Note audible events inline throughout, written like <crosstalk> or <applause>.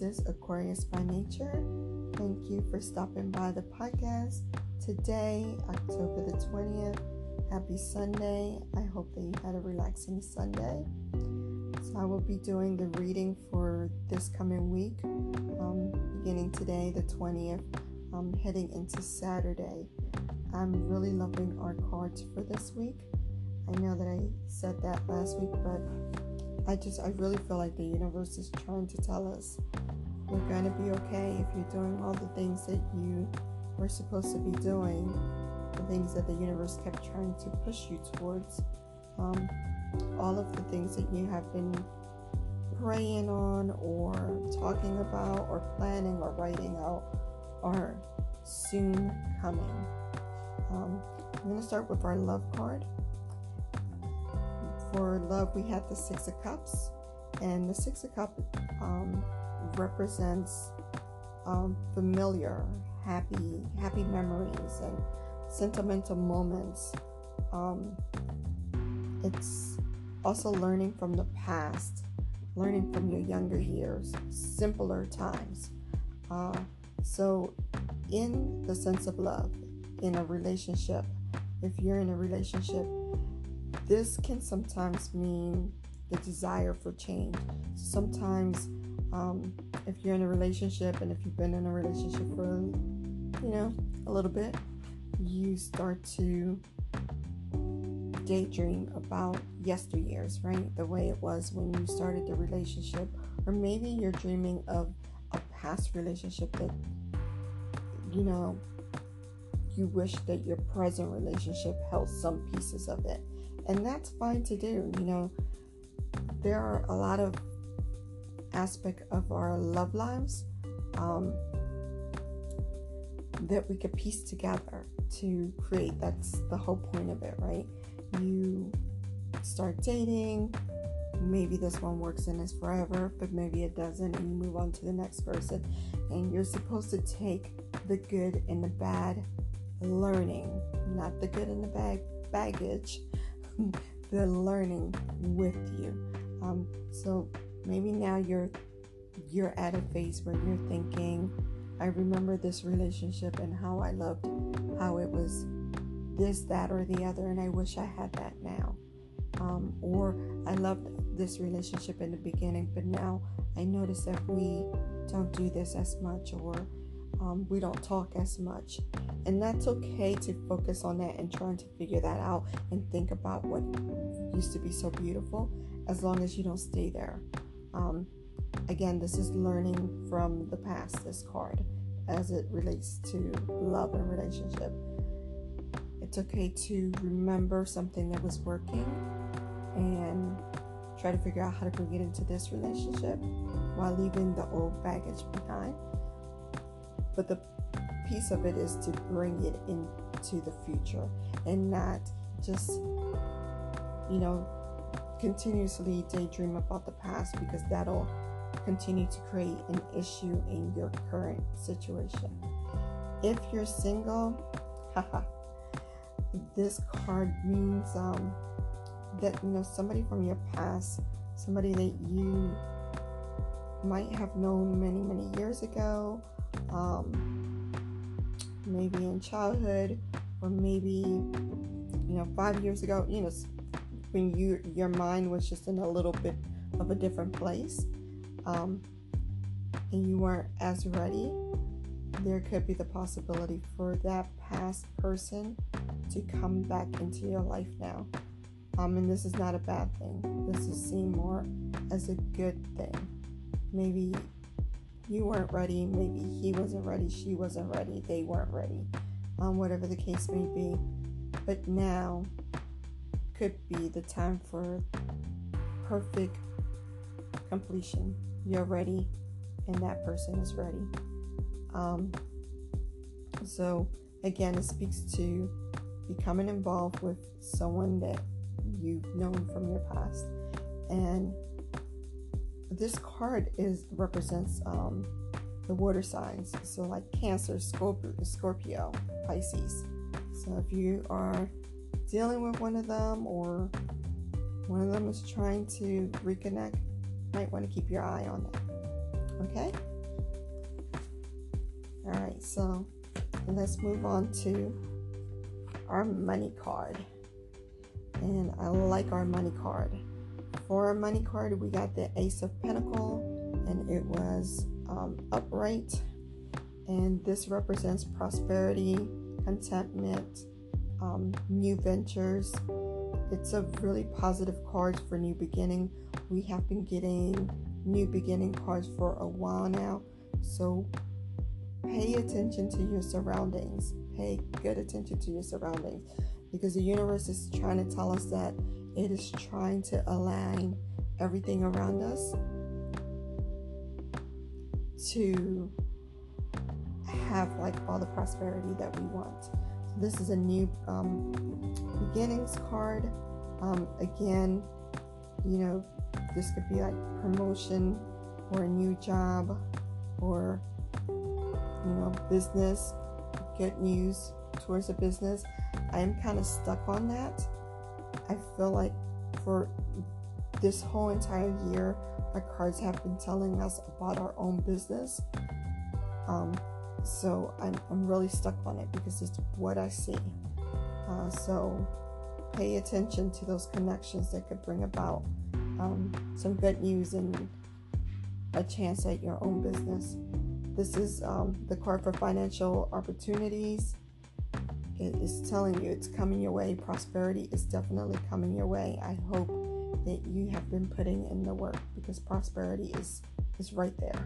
Is Aquarius by Nature. Thank you for stopping by the podcast today, October the 20th. Happy Sunday. I hope that you had a relaxing Sunday. So, I will be doing the reading for this coming week, um, beginning today, the 20th, um, heading into Saturday. I'm really loving our cards for this week. I know that I said that last week, but I just, I really feel like the universe is trying to tell us we're going to be okay if you're doing all the things that you were supposed to be doing, the things that the universe kept trying to push you towards, um, all of the things that you have been praying on or talking about or planning or writing out are soon coming. Um, I'm going to start with our love card for love, we had the Six of Cups, and the Six of Cups um, represents um, familiar, happy, happy memories and sentimental moments. Um, it's also learning from the past, learning from your younger years, simpler times. Uh, so, in the sense of love, in a relationship, if you're in a relationship this can sometimes mean the desire for change. Sometimes, um, if you're in a relationship and if you've been in a relationship for, you know, a little bit, you start to daydream about yesteryears, right? The way it was when you started the relationship. Or maybe you're dreaming of a past relationship that, you know, you wish that your present relationship held some pieces of it and that's fine to do. You know, there are a lot of aspect of our love lives um, that we could piece together to create. That's the whole point of it, right? You start dating. Maybe this one works in us forever, but maybe it doesn't, and you move on to the next person. And you're supposed to take the good and the bad learning, not the good and the bad baggage, the learning with you. Um, so maybe now you're you're at a phase where you're thinking, I remember this relationship and how I loved how it was this, that, or the other, and I wish I had that now. Um, or I loved this relationship in the beginning, but now I notice that we don't do this as much, or um, we don't talk as much. And that's okay to focus on that and trying to figure that out and think about what used to be so beautiful as long as you don't stay there. Um, again, this is learning from the past, this card, as it relates to love and relationship. It's okay to remember something that was working and try to figure out how to bring it into this relationship while leaving the old baggage behind. But the piece of it is to bring it into the future and not just, you know, continuously daydream about the past because that'll continue to create an issue in your current situation. If you're single, haha, this card means um, that you know somebody from your past, somebody that you might have known many many years ago, um, maybe in childhood or maybe you know five years ago you know when you your mind was just in a little bit of a different place um, and you weren't as ready there could be the possibility for that past person to come back into your life now. Um, and this is not a bad thing. This is seen more as a good thing maybe you weren't ready, maybe he wasn't ready, she wasn't ready, they weren't ready, um, whatever the case may be. But now could be the time for perfect completion. You're ready, and that person is ready. Um, so, again, it speaks to becoming involved with someone that you've known from your past and this card is represents um, the water signs, so like Cancer, Scorpio, Scorpio, Pisces. So if you are dealing with one of them, or one of them is trying to reconnect, might want to keep your eye on that. Okay. All right, so let's move on to our money card. And I like our money card. For money card, we got the Ace of Pentacle, and it was um, upright. And this represents prosperity, contentment, um, new ventures. It's a really positive card for new beginning. We have been getting new beginning cards for a while now. So pay attention to your surroundings. Pay good attention to your surroundings because the universe is trying to tell us that it is trying to align everything around us to have like all the prosperity that we want. So this is a new um, beginnings card. Um, again, you know, this could be like promotion or a new job or you know business good news towards a business i am kind of stuck on that i feel like for this whole entire year our cards have been telling us about our own business um, so I'm, I'm really stuck on it because it's what i see uh, so pay attention to those connections that could bring about um, some good news and a chance at your own business. This is um, the card for financial opportunities. Is telling you it's coming your way. Prosperity is definitely coming your way. I hope that you have been putting in the work because prosperity is is right there.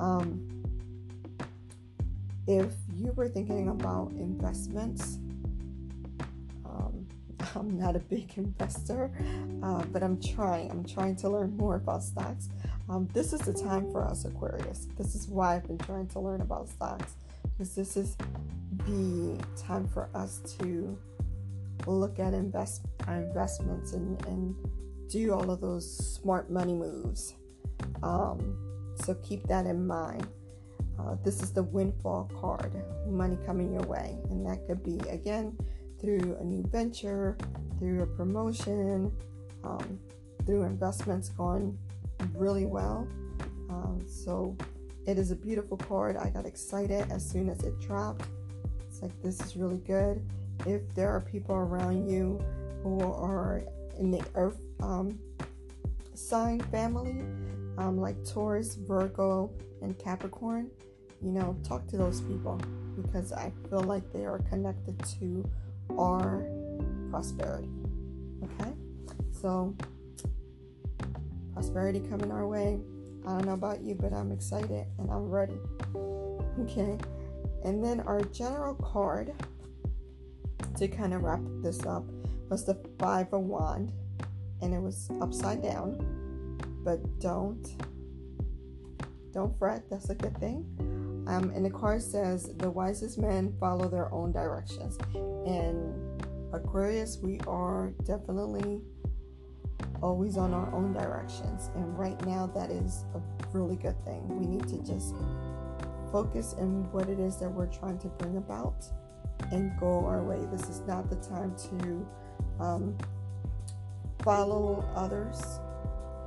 Um, if you were thinking about investments, um, <laughs> I'm not a big investor, uh, but I'm trying. I'm trying to learn more about stocks. Um, this is the time for us, Aquarius. This is why I've been trying to learn about stocks because this is the time for us to look at invest our investments and, and do all of those smart money moves. Um, so keep that in mind. Uh, this is the windfall card, money coming your way, and that could be again through a new venture, through a promotion, um, through investments going really well. Um, so it is a beautiful card. I got excited as soon as it dropped. It's like, this is really good. If there are people around you who are in the earth um, sign family, um, like Taurus, Virgo, and Capricorn, you know, talk to those people because I feel like they are connected to our prosperity. Okay? So, prosperity coming our way. I don't know about you, but I'm excited and I'm ready. Okay? And then our general card to kind of wrap this up was the Five of Wand, and it was upside down. But don't don't fret. That's a good thing. Um, and the card says, The wisest men follow their own directions. And Aquarius, we are definitely always on our own directions. And right now, that is a really good thing. We need to just focus on what it is that we're trying to bring about and go our way. This is not the time to um, follow others,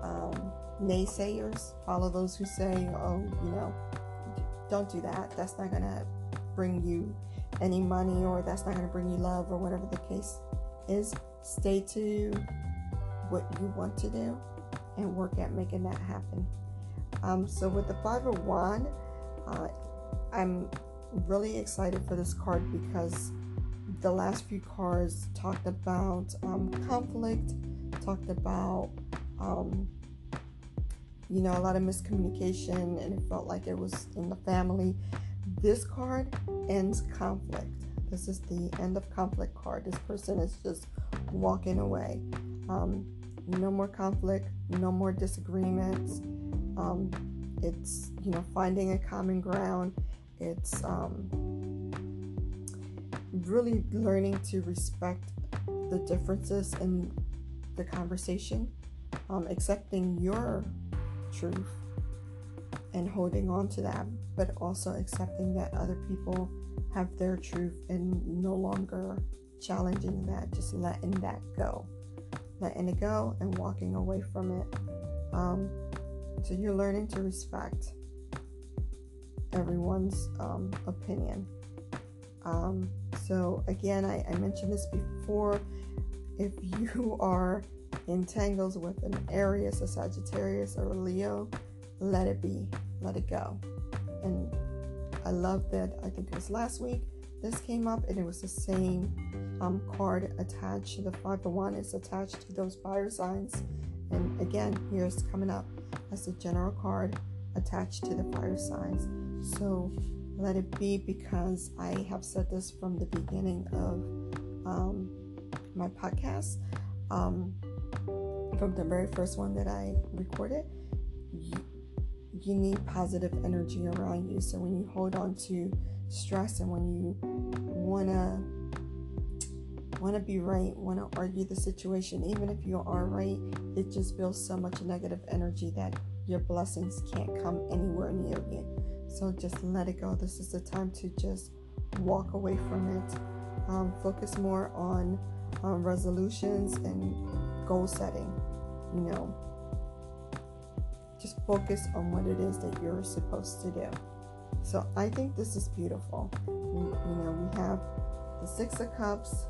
um, naysayers, follow those who say, oh, you know, don't do that. That's not going to bring you any money or that's not going to bring you love or whatever the case is. Stay to what you want to do and work at making that happen. Um, so, with the Five of Wand, uh, I'm really excited for this card because the last few cards talked about um, conflict, talked about um, you know, a lot of miscommunication, and it felt like it was in the family. This card ends conflict. This is the end of conflict card. This person is just walking away. Um, no more conflict, no more disagreements. Um, it's, you know, finding a common ground. It's um, really learning to respect the differences in the conversation, um, accepting your truth and holding on to that, but also accepting that other people have their truth and no longer challenging that, just letting that go. Letting it go and walking away from it. Um, so you're learning to respect everyone's um, opinion. Um, so, again, I, I mentioned this before. If you <laughs> are entangles with an Aries, a Sagittarius, or a Leo, let it be, let it go. And I love that. I think it was last week this came up, and it was the same um, card attached to the five of wand. It's attached to those fire signs. And again, here's coming up as a general card attached to the fire signs. So let it be because I have said this from the beginning of um, my podcast. Um, from the very first one that I recorded, you, you need positive energy around you. So when you hold on to stress and when you wanna wanna be right, wanna argue the situation, even if you are right, it just builds so much negative energy that your blessings can't come anywhere near you. So just let it go. This is the time to just walk away from it. Um, focus more on um, resolutions and goal setting. You know, just focus on what it is that you're supposed to do. So I think this is beautiful. You know, we have the Six of Cups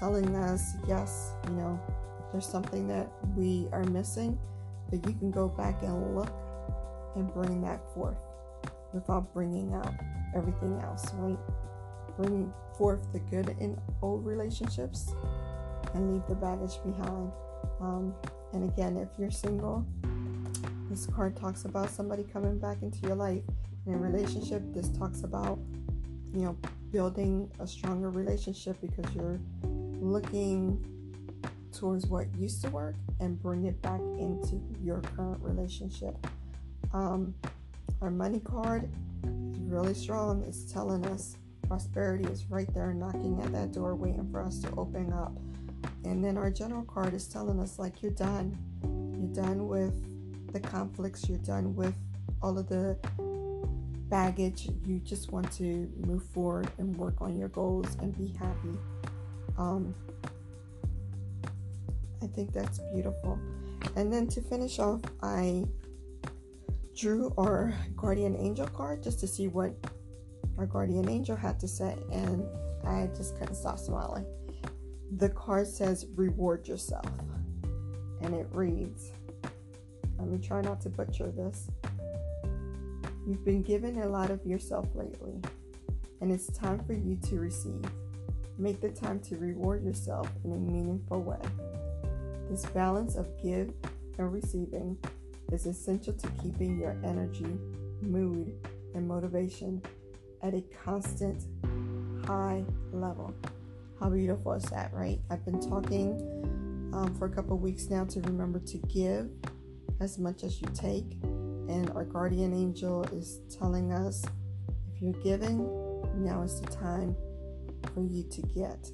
telling us, yes, you know, there's something that we are missing, but you can go back and look and bring that forth without bringing out everything else, right? Bring forth the good in old relationships and leave the baggage behind. Um, and again, if you're single, this card talks about somebody coming back into your life. In a relationship, this talks about, you know, building a stronger relationship because you're looking towards what used to work and bring it back into your current relationship. Um, our money card is really strong. It's telling us prosperity is right there knocking at that door, waiting for us to open up. And then our general card is telling us, like, you're done. You're done with the conflicts, you're done with all of the baggage. You just want to move forward and work on your goals and be happy. Um, I think that's beautiful. And then to finish off, I drew our guardian angel card just to see what our guardian angel had to say, and I just couldn't stop smiling. The card says, Reward yourself, and it reads, let me try not to butcher this. You've been given a lot of yourself lately, and it's time for you to receive. Make the time to reward yourself in a meaningful way. This balance of give and receiving is essential to keeping your energy, mood, and motivation at a constant high level. How beautiful is that, right? I've been talking um, for a couple weeks now to remember to give as much as you take. And our guardian angel is telling us if you're giving, now is the time for you to get.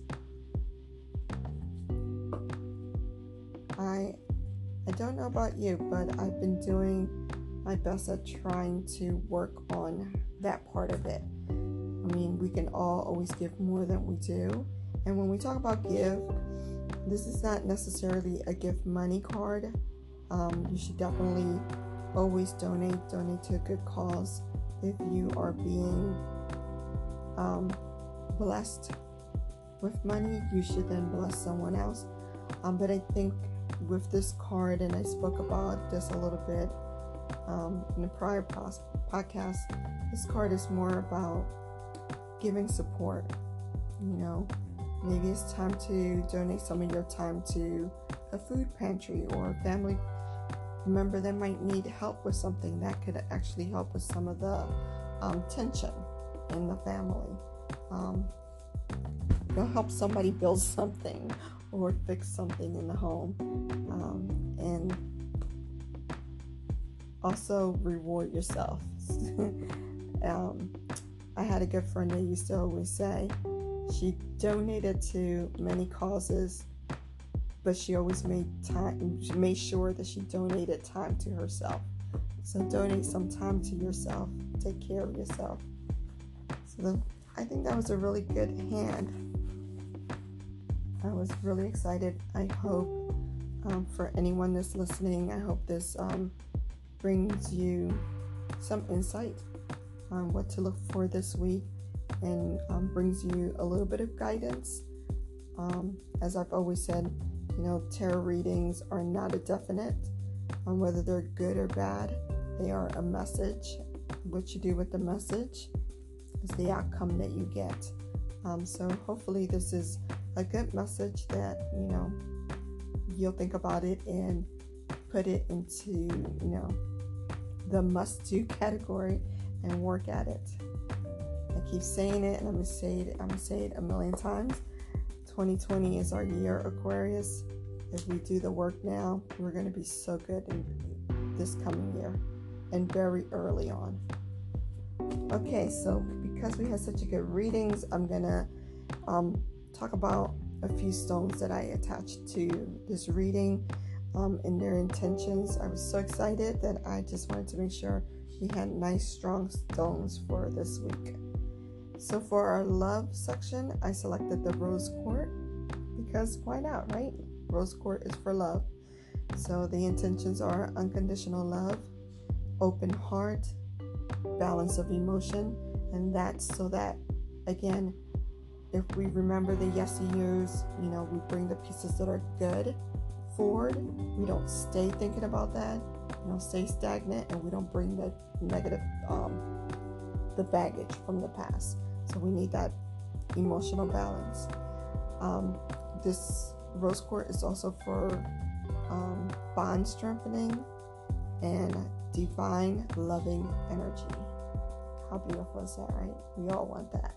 I I don't know about you, but I've been doing my best at trying to work on that part of it. I mean, we can all always give more than we do. And when we talk about give, this is not necessarily a gift money card. Um, you should definitely always donate. Donate to a good cause. If you are being um, blessed with money, you should then bless someone else. Um, but I think with this card, and I spoke about this a little bit um, in a prior pos- podcast, this card is more about giving support. You know, maybe it's time to donate some of your time to a food pantry or a family member that might need help with something that could actually help with some of the um, tension in the family. Um, help somebody build something or fix something in the home. Um, and also reward yourself. <laughs> um, I had a good friend that used to always say she donated to many causes but she always made time she made sure that she donated time to herself so donate some time to yourself take care of yourself so the, i think that was a really good hand i was really excited i hope um, for anyone that's listening i hope this um, brings you some insight on what to look for this week and um, brings you a little bit of guidance. Um, as I've always said, you know, tarot readings are not a definite on whether they're good or bad. They are a message. What you do with the message is the outcome that you get. Um, so hopefully, this is a good message that you know you'll think about it and put it into you know the must-do <laughs> category and work at it. I keep saying it, and I'm gonna say it. I'm gonna say it a million times. 2020 is our year, Aquarius. If we do the work now, we're gonna be so good in this coming year and very early on. Okay, so because we had such a good readings, I'm gonna um, talk about a few stones that I attached to this reading um, and their intentions. I was so excited that I just wanted to make sure we had nice, strong stones for this week. So for our love section, I selected the rose quartz because why not, right? Rose quartz is for love. So the intentions are unconditional love, open heart, balance of emotion, and that's so that again, if we remember the yes years, you know, we bring the pieces that are good forward. We don't stay thinking about that. We don't stay stagnant, and we don't bring the negative, um, the baggage from the past. So we need that emotional balance. Um, this rose quartz is also for um, bond strengthening and divine loving energy. How beautiful is that, right? We all want that.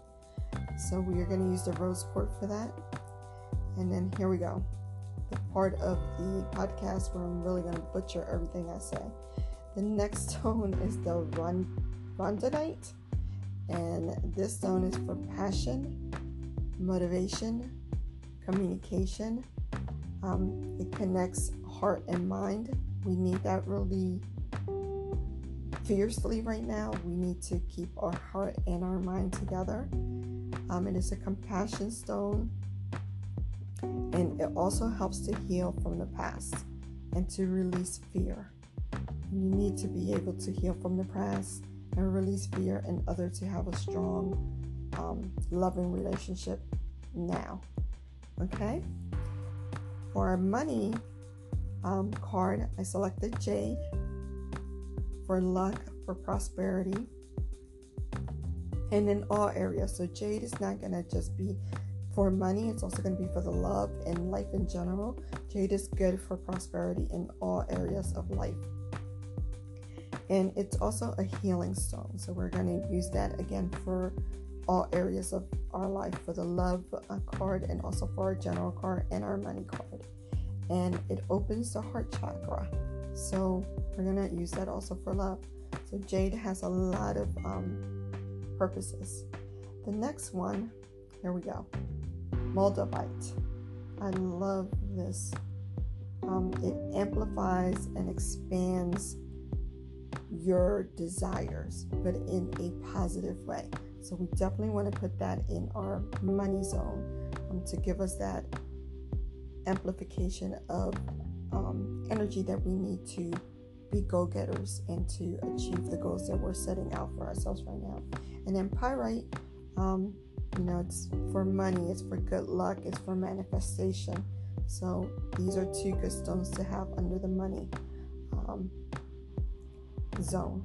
So we are going to use the rose quartz for that. And then here we go. The part of the podcast where I'm really going to butcher everything I say. The next <laughs> stone is the run, rhodonite. And this stone is for passion, motivation, communication. Um, it connects heart and mind. We need that really fiercely right now. We need to keep our heart and our mind together. Um, it is a compassion stone, and it also helps to heal from the past and to release fear. You need to be able to heal from the past and release fear and others to have a strong, um, loving relationship now. Okay? For our money um, card, I selected Jade for luck, for prosperity, and in all areas. So, Jade is not going to just be for money, it's also going to be for the love and life in general. Jade is good for prosperity in all areas of life and it's also a healing stone. So we're going to use that again for all areas of our life for the love uh, card and also for our general card and our money card. And it opens the heart chakra. So we're to use that also for love. So jade has a lot of um, purposes. The next one, here we go moldavite. I love this. Um, it amplifies and expands your desires, but in a positive way. So we definitely want to put that in our money zone um, to give us that amplification of um, energy that we need to be go getters and to achieve the goals that we're setting out for ourselves right now. And then pyrite, um, you know, it's for money, it's for good luck, it's for manifestation. So these are two good stones to have under the money. Um, zone.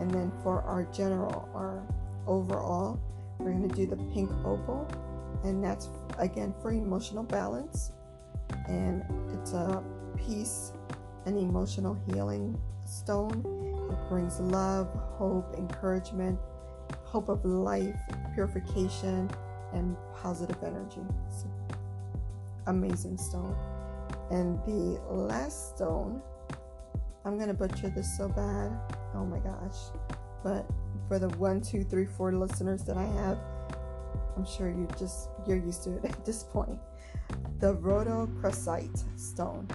And then for our general, our overall, we're going to do the pink opal. And that's again for emotional balance. And it's a peace and emotional healing stone. It brings love, hope, encouragement, hope of life, purification, and positive energy. amazing stone. And the last stone I'm gonna butcher this so bad. Oh my gosh. But for the one, two, three, four listeners that I have, I'm sure you just you're used to it <laughs> at this point. The rhodochrosite stone.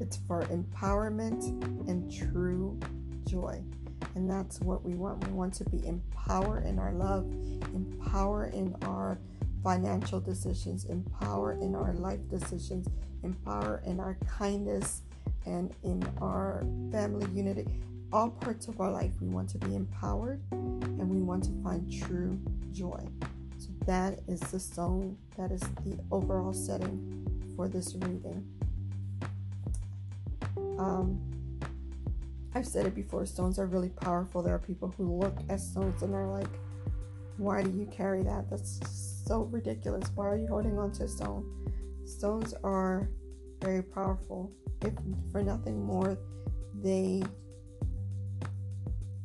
It's for empowerment and true joy. And that's what we want. We want to be empowered in our love, empower in our financial decisions, empower in our life decisions, empower in our kindness, and in our family unity, all parts of our life. We want to be empowered and we want to find true joy. So that is the stone, that is the overall setting for this reading. Um, I've said it before stones are really powerful. There are people who look at stones and are like, why do you carry that? That's so ridiculous. Why are you holding on to a stone? Stones are very powerful. If for nothing more, they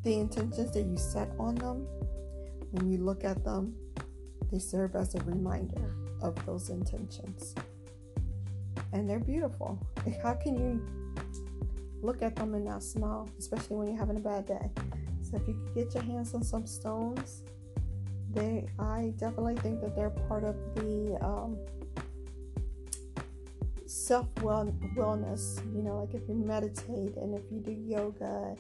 the intentions that you set on them, when you look at them, they serve as a reminder of those intentions. And they're beautiful. How can you look at them and not smile, especially when you're having a bad day? So if you could get your hands on some stones, they I definitely think that they're part of the um, self wellness. You know, like if you meditate and if you do yoga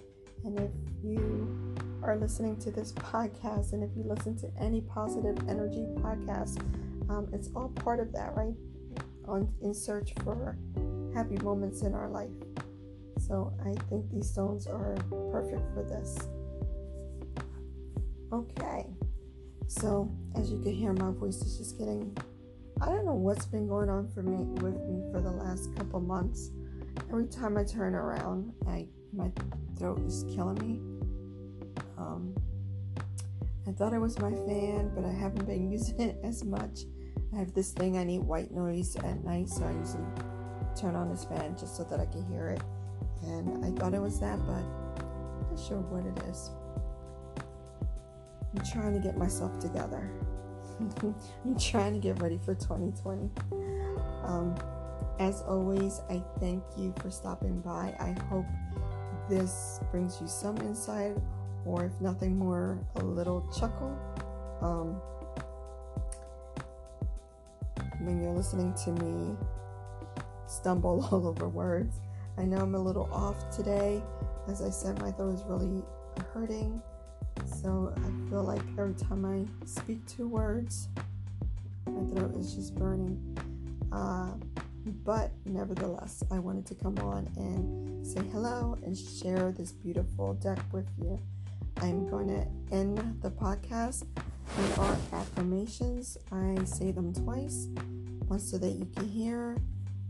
and if you are listening to this podcast, and if you listen to any positive energy podcast, um, it's all part of that, right? On in search for happy moments in our life. So I think these stones are perfect for this. Okay, so as you can hear, my voice is just getting. I don't know what's been going on for me with me for the last couple months. Every time I turn around, I my throat is killing me. Um, I thought it was my fan, but I haven't been using <laughs> it as much. I have this thing I need white noise at night, so I usually turn on this fan just so that I can hear it. And I thought it was that, but I'm not sure what it is. I'm trying to get myself together. <laughs> I'm trying to get ready for 2020. Um, as always, I thank you for stopping by. I hope this brings you some insight, or if nothing more, a little chuckle. Um, when you're listening to me stumble <laughs> all over words, I know I'm a little off today. As I said, my throat is really hurting. So I feel like every time I speak two words, my throat is just burning. Uh, but nevertheless, I wanted to come on and say hello and share this beautiful deck with you. I'm going to end the podcast with are affirmations. I say them twice one so that you can hear,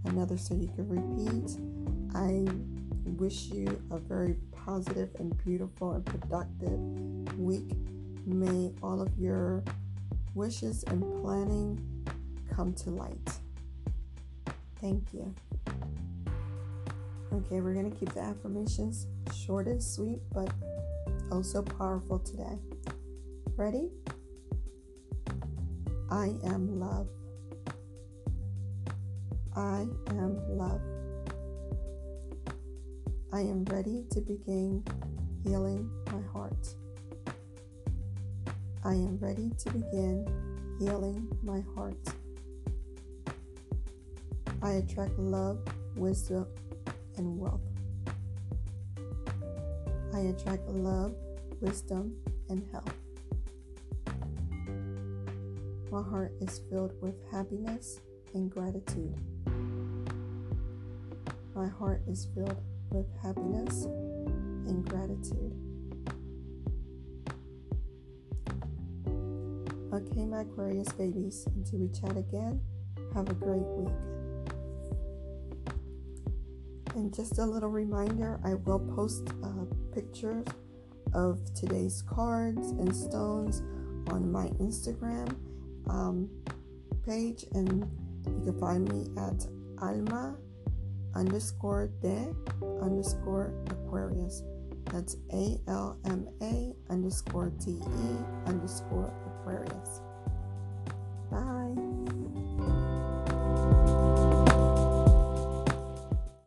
another so you can repeat. I wish you a very positive and beautiful and productive week. May all of your wishes and planning come to light. Thank you. Okay, we're going to keep the affirmations short and sweet, but oh also powerful today. Ready? I am love. I am love. I am ready to begin healing my heart. I am ready to begin healing my heart. I attract love, wisdom, and wealth. I attract love, wisdom, and health. My heart is filled with happiness and gratitude. My heart is filled with happiness and gratitude. Okay, my Aquarius babies, until we chat again, have a great week. And just a little reminder I will post uh, pictures of today's cards and stones on my Instagram um, page, and you can find me at Alma underscore de underscore Aquarius. That's A L M A underscore D E underscore Aquarius.